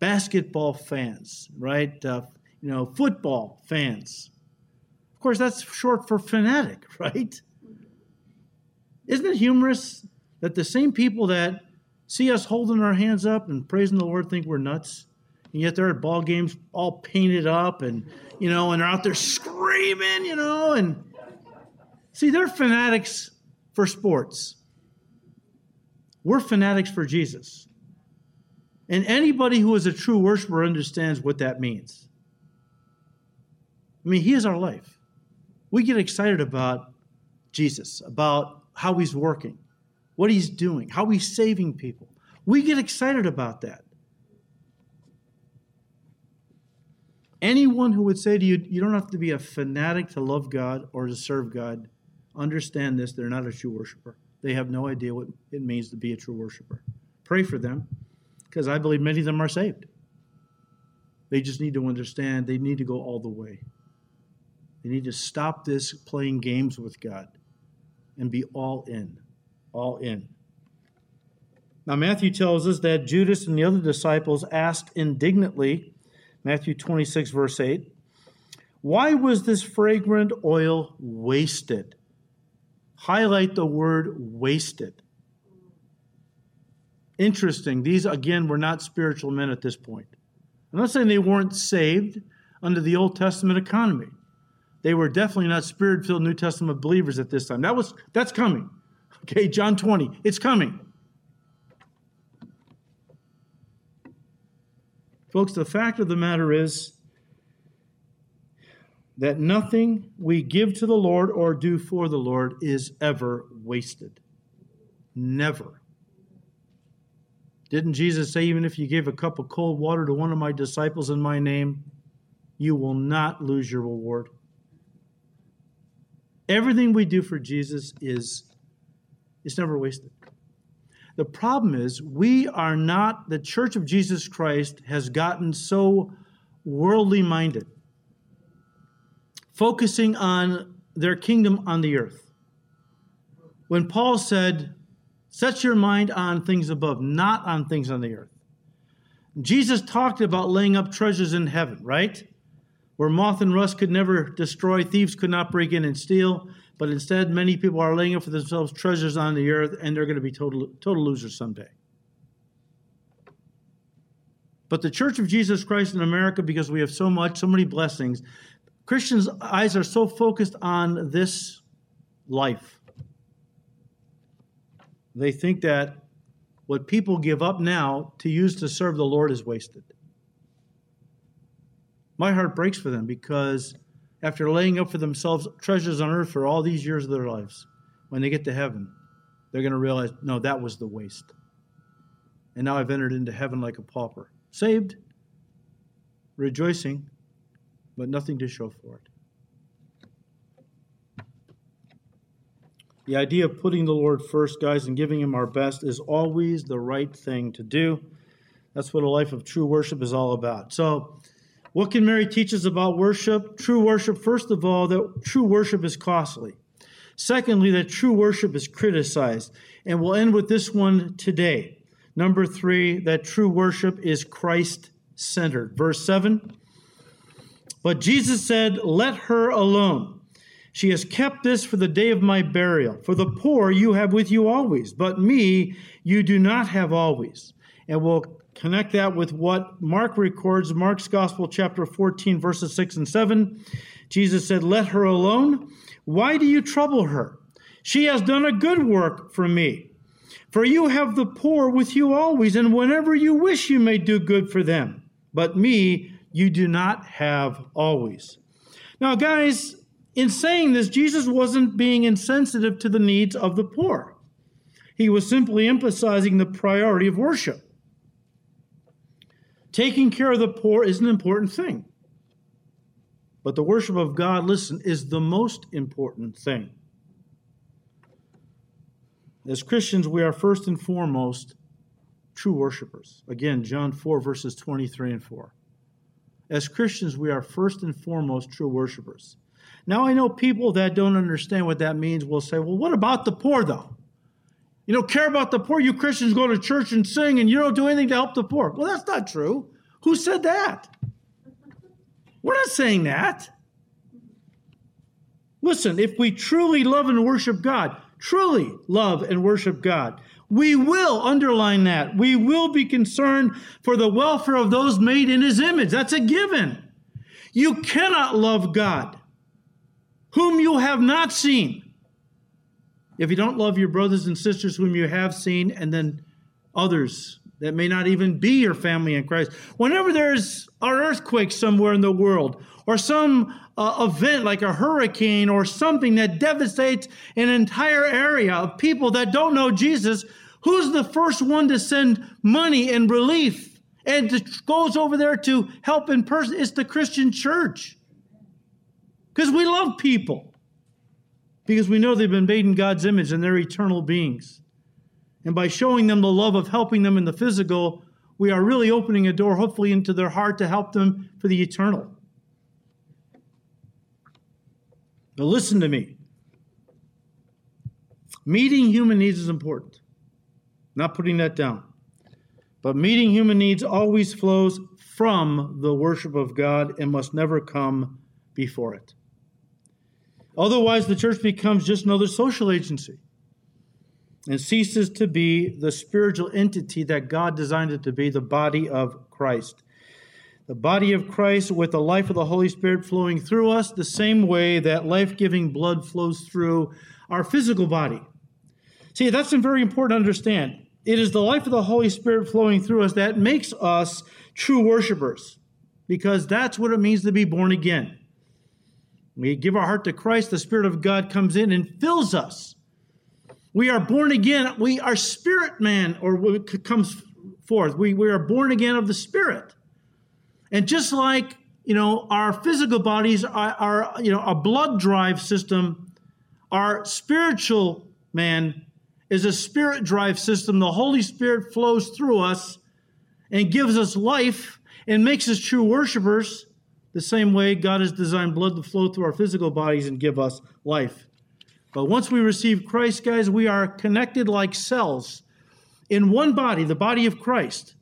basketball fans, right? Uh, you know, football fans. Of course, that's short for fanatic, right? Isn't it humorous that the same people that see us holding our hands up and praising the Lord think we're nuts? And yet they're at ball games all painted up and, you know, and they're out there screaming, you know, and see, they're fanatics for sports. We're fanatics for Jesus. And anybody who is a true worshiper understands what that means. I mean, He is our life. We get excited about Jesus, about how he's working, what he's doing, how he's saving people. We get excited about that. Anyone who would say to you, you don't have to be a fanatic to love God or to serve God, understand this, they're not a true worshiper. They have no idea what it means to be a true worshiper. Pray for them, because I believe many of them are saved. They just need to understand, they need to go all the way. They need to stop this playing games with God and be all in. All in. Now, Matthew tells us that Judas and the other disciples asked indignantly, Matthew 26, verse 8, why was this fragrant oil wasted? Highlight the word wasted. Interesting. These, again, were not spiritual men at this point. I'm not saying they weren't saved under the Old Testament economy they were definitely not spirit-filled New Testament believers at this time. That was that's coming. Okay, John 20. It's coming. Folks, the fact of the matter is that nothing we give to the Lord or do for the Lord is ever wasted. Never. Didn't Jesus say, even if you give a cup of cold water to one of my disciples in my name, you will not lose your reward? Everything we do for Jesus is it's never wasted. The problem is we are not the church of Jesus Christ has gotten so worldly minded focusing on their kingdom on the earth. When Paul said, Set your mind on things above, not on things on the earth. Jesus talked about laying up treasures in heaven, right? Where moth and rust could never destroy, thieves could not break in and steal, but instead many people are laying up for themselves treasures on the earth and they're going to be total, total losers someday. But the Church of Jesus Christ in America, because we have so much, so many blessings, Christians' eyes are so focused on this life. They think that what people give up now to use to serve the Lord is wasted. My heart breaks for them because after laying up for themselves treasures on earth for all these years of their lives, when they get to heaven, they're going to realize, no, that was the waste. And now I've entered into heaven like a pauper, saved, rejoicing, but nothing to show for it. The idea of putting the Lord first, guys, and giving Him our best is always the right thing to do. That's what a life of true worship is all about. So, what can Mary teach us about worship? True worship, first of all, that true worship is costly. Secondly, that true worship is criticized. And we'll end with this one today. Number three, that true worship is Christ centered. Verse 7 but Jesus said, Let her alone. She has kept this for the day of my burial. For the poor you have with you always, but me you do not have always. And we'll connect that with what Mark records, Mark's Gospel, chapter 14, verses 6 and 7. Jesus said, Let her alone. Why do you trouble her? She has done a good work for me. For you have the poor with you always, and whenever you wish, you may do good for them. But me you do not have always. Now, guys, in saying this, Jesus wasn't being insensitive to the needs of the poor. He was simply emphasizing the priority of worship. Taking care of the poor is an important thing. But the worship of God, listen, is the most important thing. As Christians, we are first and foremost true worshipers. Again, John 4, verses 23 and 4. As Christians, we are first and foremost true worshipers. Now, I know people that don't understand what that means will say, well, what about the poor, though? You don't care about the poor. You Christians go to church and sing, and you don't do anything to help the poor. Well, that's not true. Who said that? We're not saying that. Listen, if we truly love and worship God, truly love and worship God, we will underline that. We will be concerned for the welfare of those made in his image. That's a given. You cannot love God, whom you have not seen, if you don't love your brothers and sisters whom you have seen, and then others that may not even be your family in Christ. Whenever there's an earthquake somewhere in the world, or some uh, event like a hurricane or something that devastates an entire area of people that don't know Jesus, who's the first one to send money and relief and goes over there to help in person? It's the Christian church. Because we love people. Because we know they've been made in God's image and they're eternal beings. And by showing them the love of helping them in the physical, we are really opening a door, hopefully, into their heart to help them for the eternal. Now, listen to me. Meeting human needs is important. Not putting that down. But meeting human needs always flows from the worship of God and must never come before it. Otherwise, the church becomes just another social agency and ceases to be the spiritual entity that God designed it to be, the body of Christ. The body of Christ with the life of the Holy Spirit flowing through us, the same way that life giving blood flows through our physical body. See, that's very important to understand. It is the life of the Holy Spirit flowing through us that makes us true worshipers because that's what it means to be born again. We give our heart to Christ, the Spirit of God comes in and fills us. We are born again. We are spirit man or comes forth. We, we are born again of the Spirit. And just like you know, our physical bodies are, are you know a blood drive system, our spiritual man is a spirit drive system. The Holy Spirit flows through us and gives us life and makes us true worshipers the same way God has designed blood to flow through our physical bodies and give us life. But once we receive Christ, guys, we are connected like cells in one body, the body of Christ.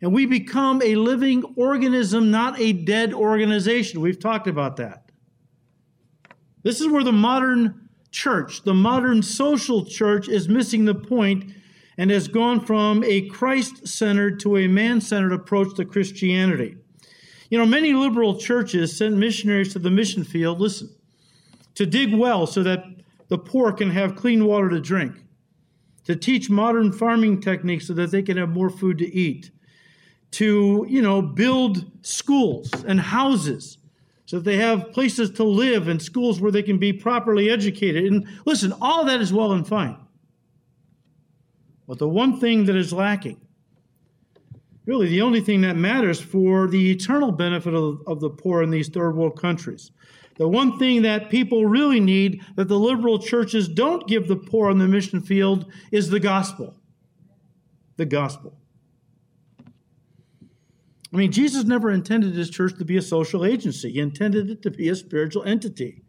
And we become a living organism, not a dead organization. We've talked about that. This is where the modern church, the modern social church, is missing the point and has gone from a Christ centered to a man centered approach to Christianity. You know, many liberal churches send missionaries to the mission field, listen, to dig wells so that the poor can have clean water to drink, to teach modern farming techniques so that they can have more food to eat, to, you know, build schools and houses so that they have places to live and schools where they can be properly educated. And listen, all that is well and fine. But the one thing that is lacking, really the only thing that matters for the eternal benefit of, of the poor in these third world countries, the one thing that people really need that the liberal churches don't give the poor on the mission field is the gospel. The gospel. I mean, Jesus never intended his church to be a social agency, he intended it to be a spiritual entity.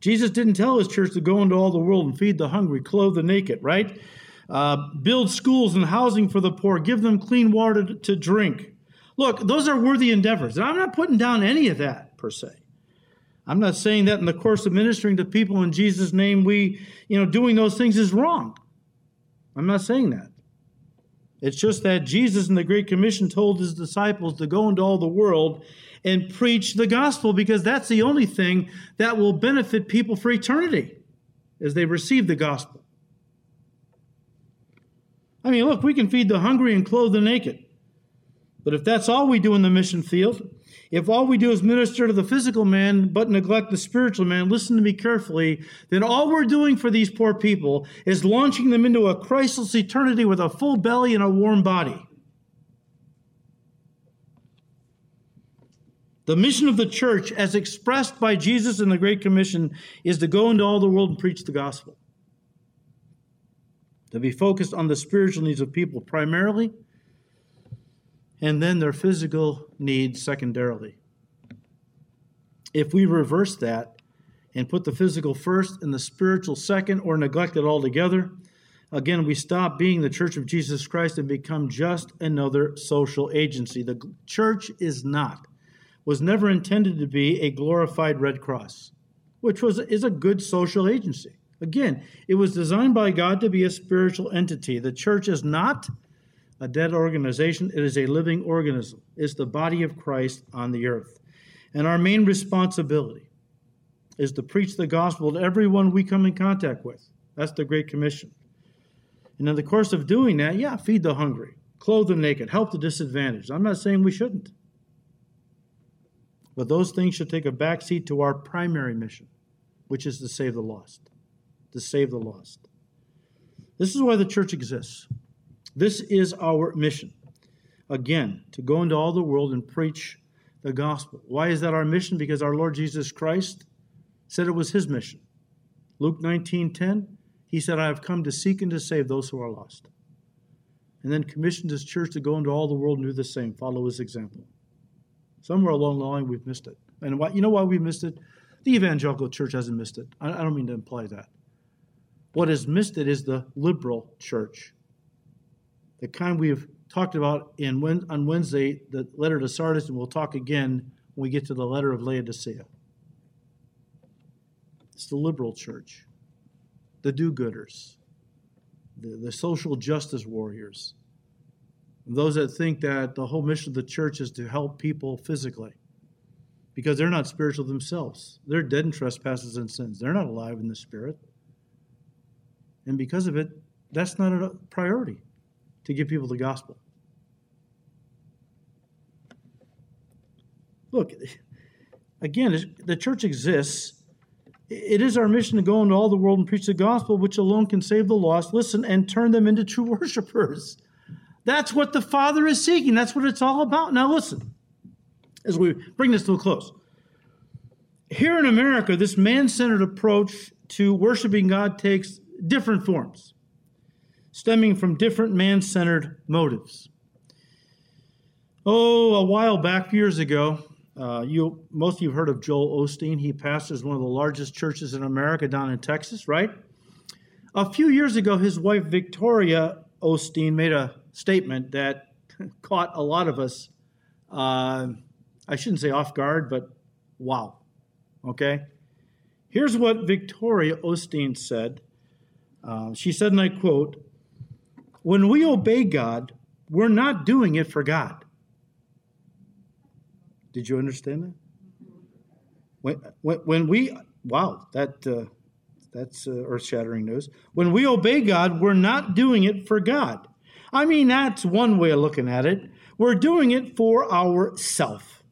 Jesus didn't tell his church to go into all the world and feed the hungry, clothe the naked, right? Uh, build schools and housing for the poor, give them clean water to, to drink. Look, those are worthy endeavors. And I'm not putting down any of that per se. I'm not saying that in the course of ministering to people in Jesus' name, we, you know, doing those things is wrong. I'm not saying that. It's just that Jesus in the Great Commission told his disciples to go into all the world and preach the gospel because that's the only thing that will benefit people for eternity as they receive the gospel. I mean, look, we can feed the hungry and clothe the naked. But if that's all we do in the mission field, if all we do is minister to the physical man but neglect the spiritual man, listen to me carefully, then all we're doing for these poor people is launching them into a Christless eternity with a full belly and a warm body. The mission of the church, as expressed by Jesus in the Great Commission, is to go into all the world and preach the gospel. To be focused on the spiritual needs of people primarily and then their physical needs secondarily. If we reverse that and put the physical first and the spiritual second or neglect it altogether, again, we stop being the church of Jesus Christ and become just another social agency. The church is not, was never intended to be a glorified Red Cross, which was is a good social agency. Again, it was designed by God to be a spiritual entity. The church is not a dead organization, it is a living organism. It's the body of Christ on the earth. And our main responsibility is to preach the gospel to everyone we come in contact with. That's the Great Commission. And in the course of doing that, yeah, feed the hungry, clothe the naked, help the disadvantaged. I'm not saying we shouldn't. But those things should take a backseat to our primary mission, which is to save the lost. To save the lost. This is why the church exists. This is our mission. Again, to go into all the world and preach the gospel. Why is that our mission? Because our Lord Jesus Christ said it was his mission. Luke 19:10, he said, I have come to seek and to save those who are lost. And then commissioned his church to go into all the world and do the same, follow his example. Somewhere along the line, we've missed it. And why, you know why we missed it? The evangelical church hasn't missed it. I, I don't mean to imply that. What has missed it is the liberal church the kind we've talked about in on Wednesday, the letter to Sardis, and we'll talk again when we get to the letter of Laodicea. It's the liberal church, the do gooders, the, the social justice warriors, those that think that the whole mission of the church is to help people physically because they're not spiritual themselves. They're dead in trespasses and sins, they're not alive in the spirit. And because of it, that's not a priority to give people the gospel. Look, again, the church exists. It is our mission to go into all the world and preach the gospel, which alone can save the lost. Listen, and turn them into true worshipers. That's what the Father is seeking. That's what it's all about. Now, listen, as we bring this to a close. Here in America, this man centered approach to worshiping God takes different forms, stemming from different man centered motives. Oh, a while back, years ago, uh, you most of you have heard of Joel Osteen. He pastors one of the largest churches in America down in Texas, right? A few years ago, his wife Victoria Osteen made a statement that caught a lot of us. Uh, I shouldn't say off guard, but wow. Okay, here's what Victoria Osteen said. Uh, she said, and I quote: "When we obey God, we're not doing it for God." Did you understand that? When, when, when we, wow, that uh, that's uh, earth-shattering news. When we obey God, we're not doing it for God. I mean, that's one way of looking at it. We're doing it for ourself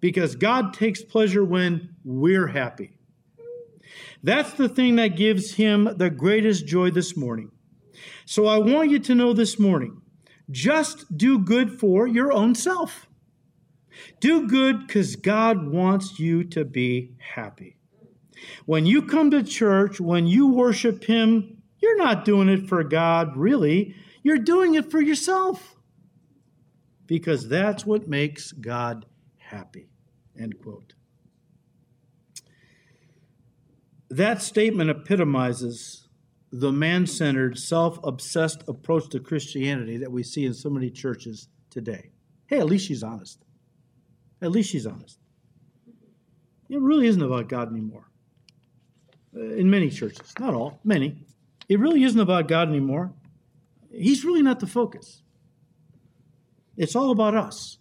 because God takes pleasure when we're happy. That's the thing that gives him the greatest joy this morning. So I want you to know this morning just do good for your own self. Do good because God wants you to be happy. When you come to church, when you worship Him, you're not doing it for God, really. You're doing it for yourself because that's what makes God happy. End quote. That statement epitomizes the man centered, self obsessed approach to Christianity that we see in so many churches today. Hey, at least she's honest. At least she's honest. It really isn't about God anymore. Uh, in many churches, not all, many. It really isn't about God anymore. He's really not the focus. It's all about us.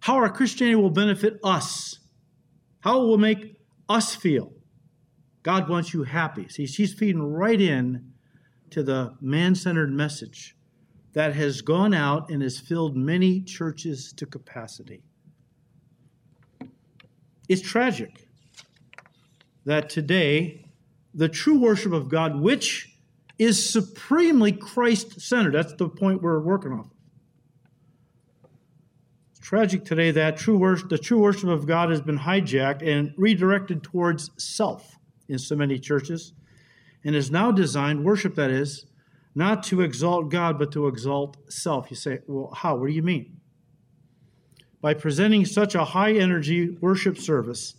How our Christianity will benefit us. How it will make us feel. God wants you happy. See, she's feeding right in to the man centered message that has gone out and has filled many churches to capacity. It's tragic that today the true worship of God, which is supremely Christ centered, that's the point we're working on. It's tragic today that true worship, the true worship of God has been hijacked and redirected towards self in so many churches, and is now designed, worship that is, not to exalt God, but to exalt self. You say, well, how? What do you mean? by presenting such a high energy worship service,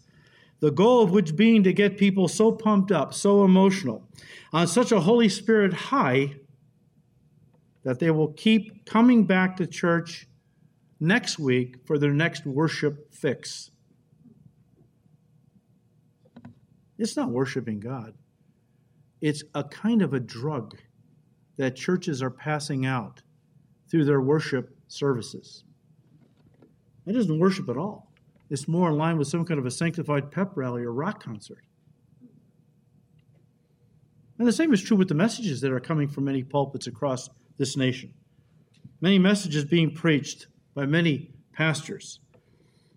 the goal of which being to get people so pumped up, so emotional, on such a Holy Spirit high that they will keep coming back to church next week for their next worship fix. It's not worshiping God. It's a kind of a drug that churches are passing out through their worship services. It isn't worship at all. It's more in line with some kind of a sanctified pep rally or rock concert. And the same is true with the messages that are coming from many pulpits across this nation. Many messages being preached by many pastors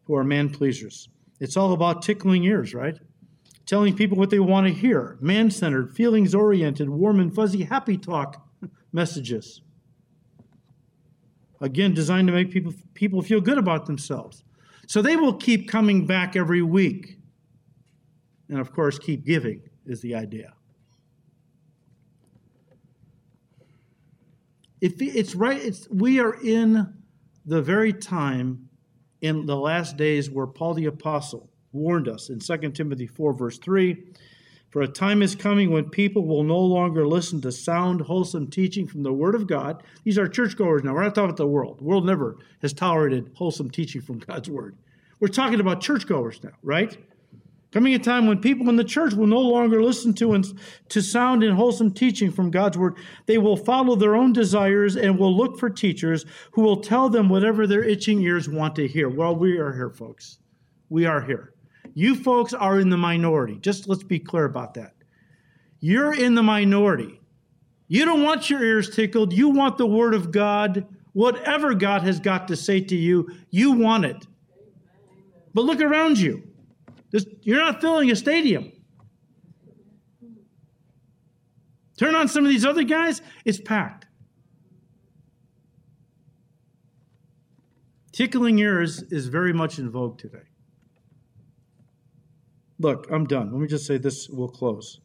who are man pleasers. It's all about tickling ears, right? Telling people what they want to hear, man centered, feelings oriented, warm and fuzzy, happy talk messages. Again, designed to make people, people feel good about themselves. So they will keep coming back every week. And of course, keep giving is the idea. If it's right, it's, we are in the very time in the last days where Paul the Apostle warned us in 2 Timothy 4, verse 3 for a time is coming when people will no longer listen to sound, wholesome teaching from the Word of God. These are churchgoers now. We're not talking about the world. The world never has tolerated wholesome teaching from God's Word. We're talking about churchgoers now, right? Coming a time when people in the church will no longer listen to and to sound and wholesome teaching from God's word. They will follow their own desires and will look for teachers who will tell them whatever their itching ears want to hear. Well, we are here, folks. We are here. You folks are in the minority. Just let's be clear about that. You're in the minority. You don't want your ears tickled. You want the Word of God. Whatever God has got to say to you, you want it. But look around you. This, you're not filling a stadium. Turn on some of these other guys, it's packed. Tickling ears is very much in vogue today. Look, I'm done. Let me just say this, we'll close.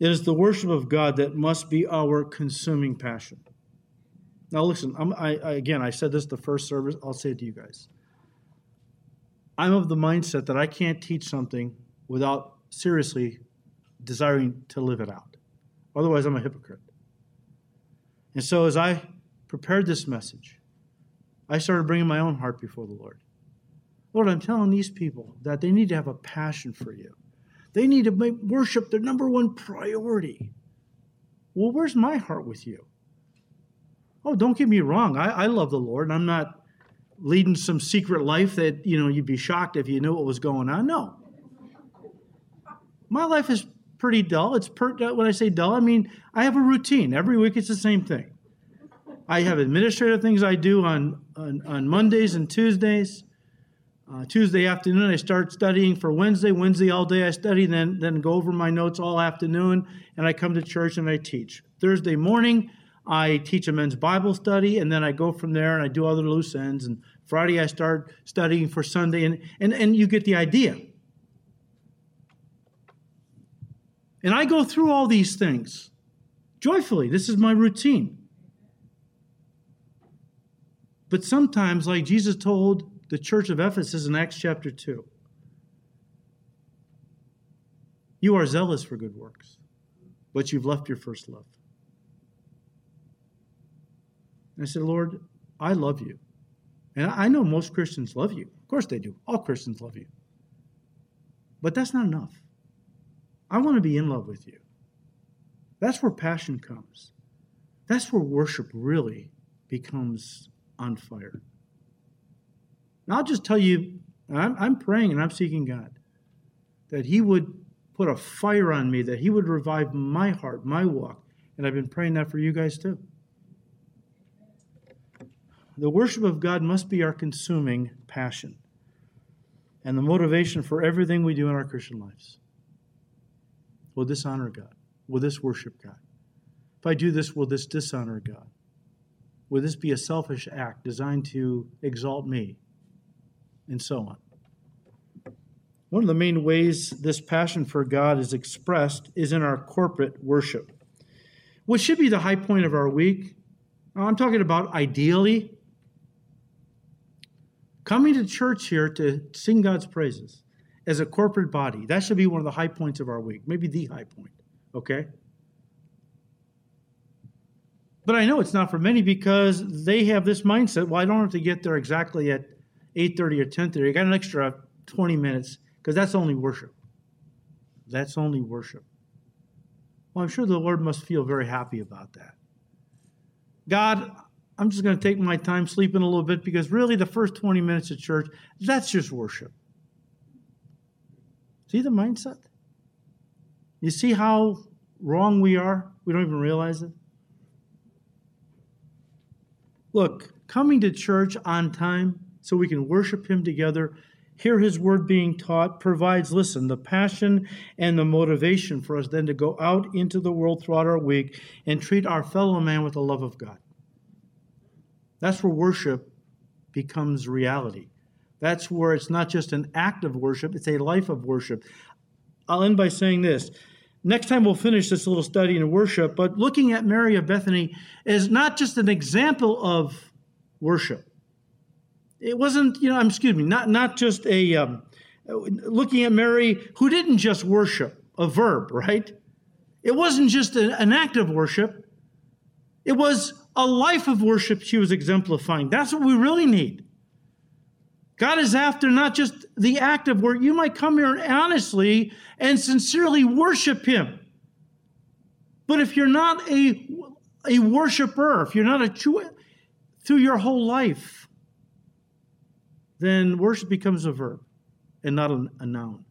It is the worship of God that must be our consuming passion. Now, listen, I, I, again, I said this the first service, I'll say it to you guys. I'm of the mindset that I can't teach something without seriously desiring to live it out. Otherwise, I'm a hypocrite. And so, as I prepared this message, I started bringing my own heart before the Lord. Lord, I'm telling these people that they need to have a passion for you. They need to make worship their number one priority. Well, where's my heart with you? Oh, don't get me wrong. I, I love the Lord. And I'm not leading some secret life that, you know, you'd be shocked if you knew what was going on. No. My life is pretty dull. It's per, uh, when I say dull, I mean I have a routine. Every week it's the same thing. I have administrative things I do on, on, on Mondays and Tuesdays. Uh, Tuesday afternoon, I start studying for Wednesday. Wednesday all day I study, then then go over my notes all afternoon, and I come to church and I teach. Thursday morning, I teach a men's Bible study, and then I go from there and I do other loose ends. And Friday I start studying for Sunday, and and, and you get the idea. And I go through all these things joyfully. This is my routine. But sometimes, like Jesus told the church of Ephesus in Acts chapter 2. You are zealous for good works, but you've left your first love. And I said, Lord, I love you. And I know most Christians love you. Of course they do. All Christians love you. But that's not enough. I want to be in love with you. That's where passion comes. That's where worship really becomes on fire. And I'll just tell you, I'm, I'm praying and I'm seeking God that He would put a fire on me, that He would revive my heart, my walk. And I've been praying that for you guys too. The worship of God must be our consuming passion and the motivation for everything we do in our Christian lives. Will this honor God? Will this worship God? If I do this, will this dishonor God? Will this be a selfish act designed to exalt me and so on. One of the main ways this passion for God is expressed is in our corporate worship, What should be the high point of our week. I'm talking about ideally coming to church here to sing God's praises as a corporate body. That should be one of the high points of our week, maybe the high point, okay? But I know it's not for many because they have this mindset well, I don't have to get there exactly at 8.30 or 10.30. You got an extra 20 minutes because that's only worship. That's only worship. Well, I'm sure the Lord must feel very happy about that. God, I'm just going to take my time sleeping a little bit because really the first 20 minutes of church, that's just worship. See the mindset? You see how wrong we are? We don't even realize it. Look, coming to church on time so we can worship Him together, hear His word being taught, provides, listen, the passion and the motivation for us then to go out into the world throughout our week and treat our fellow man with the love of God. That's where worship becomes reality. That's where it's not just an act of worship, it's a life of worship. I'll end by saying this. Next time we'll finish this little study in worship, but looking at Mary of Bethany is not just an example of worship it wasn't, you know, excuse me, not, not just a, um, looking at Mary who didn't just worship, a verb, right? It wasn't just a, an act of worship, it was a life of worship she was exemplifying. That's what we really need. God is after not just the act of work. You might come here and honestly and sincerely worship Him. But if you're not a, a worshiper, if you're not a true, through your whole life, then worship becomes a verb and not a, noun.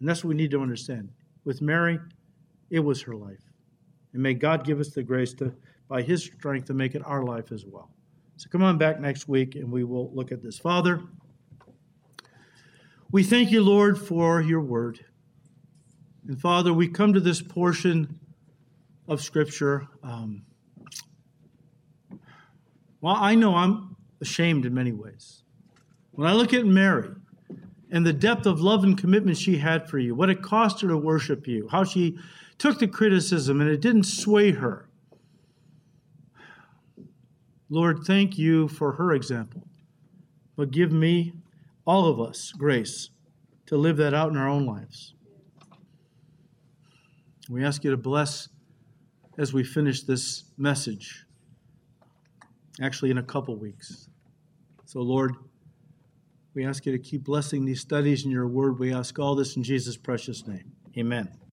And that's what we need to understand. With Mary, it was her life. And may God give us the grace to, by His strength, to make it our life as well. So come on back next week and we will look at this. Father, We thank you, Lord, for your word. And Father, we come to this portion of Scripture. Um, well, I know I'm ashamed in many ways. When I look at Mary and the depth of love and commitment she had for you, what it cost her to worship you, how she took the criticism and it didn't sway her. Lord, thank you for her example. But give me, all of us, grace to live that out in our own lives. We ask you to bless as we finish this message, actually, in a couple weeks. So, Lord, we ask you to keep blessing these studies in your word. We ask all this in Jesus' precious name. Amen.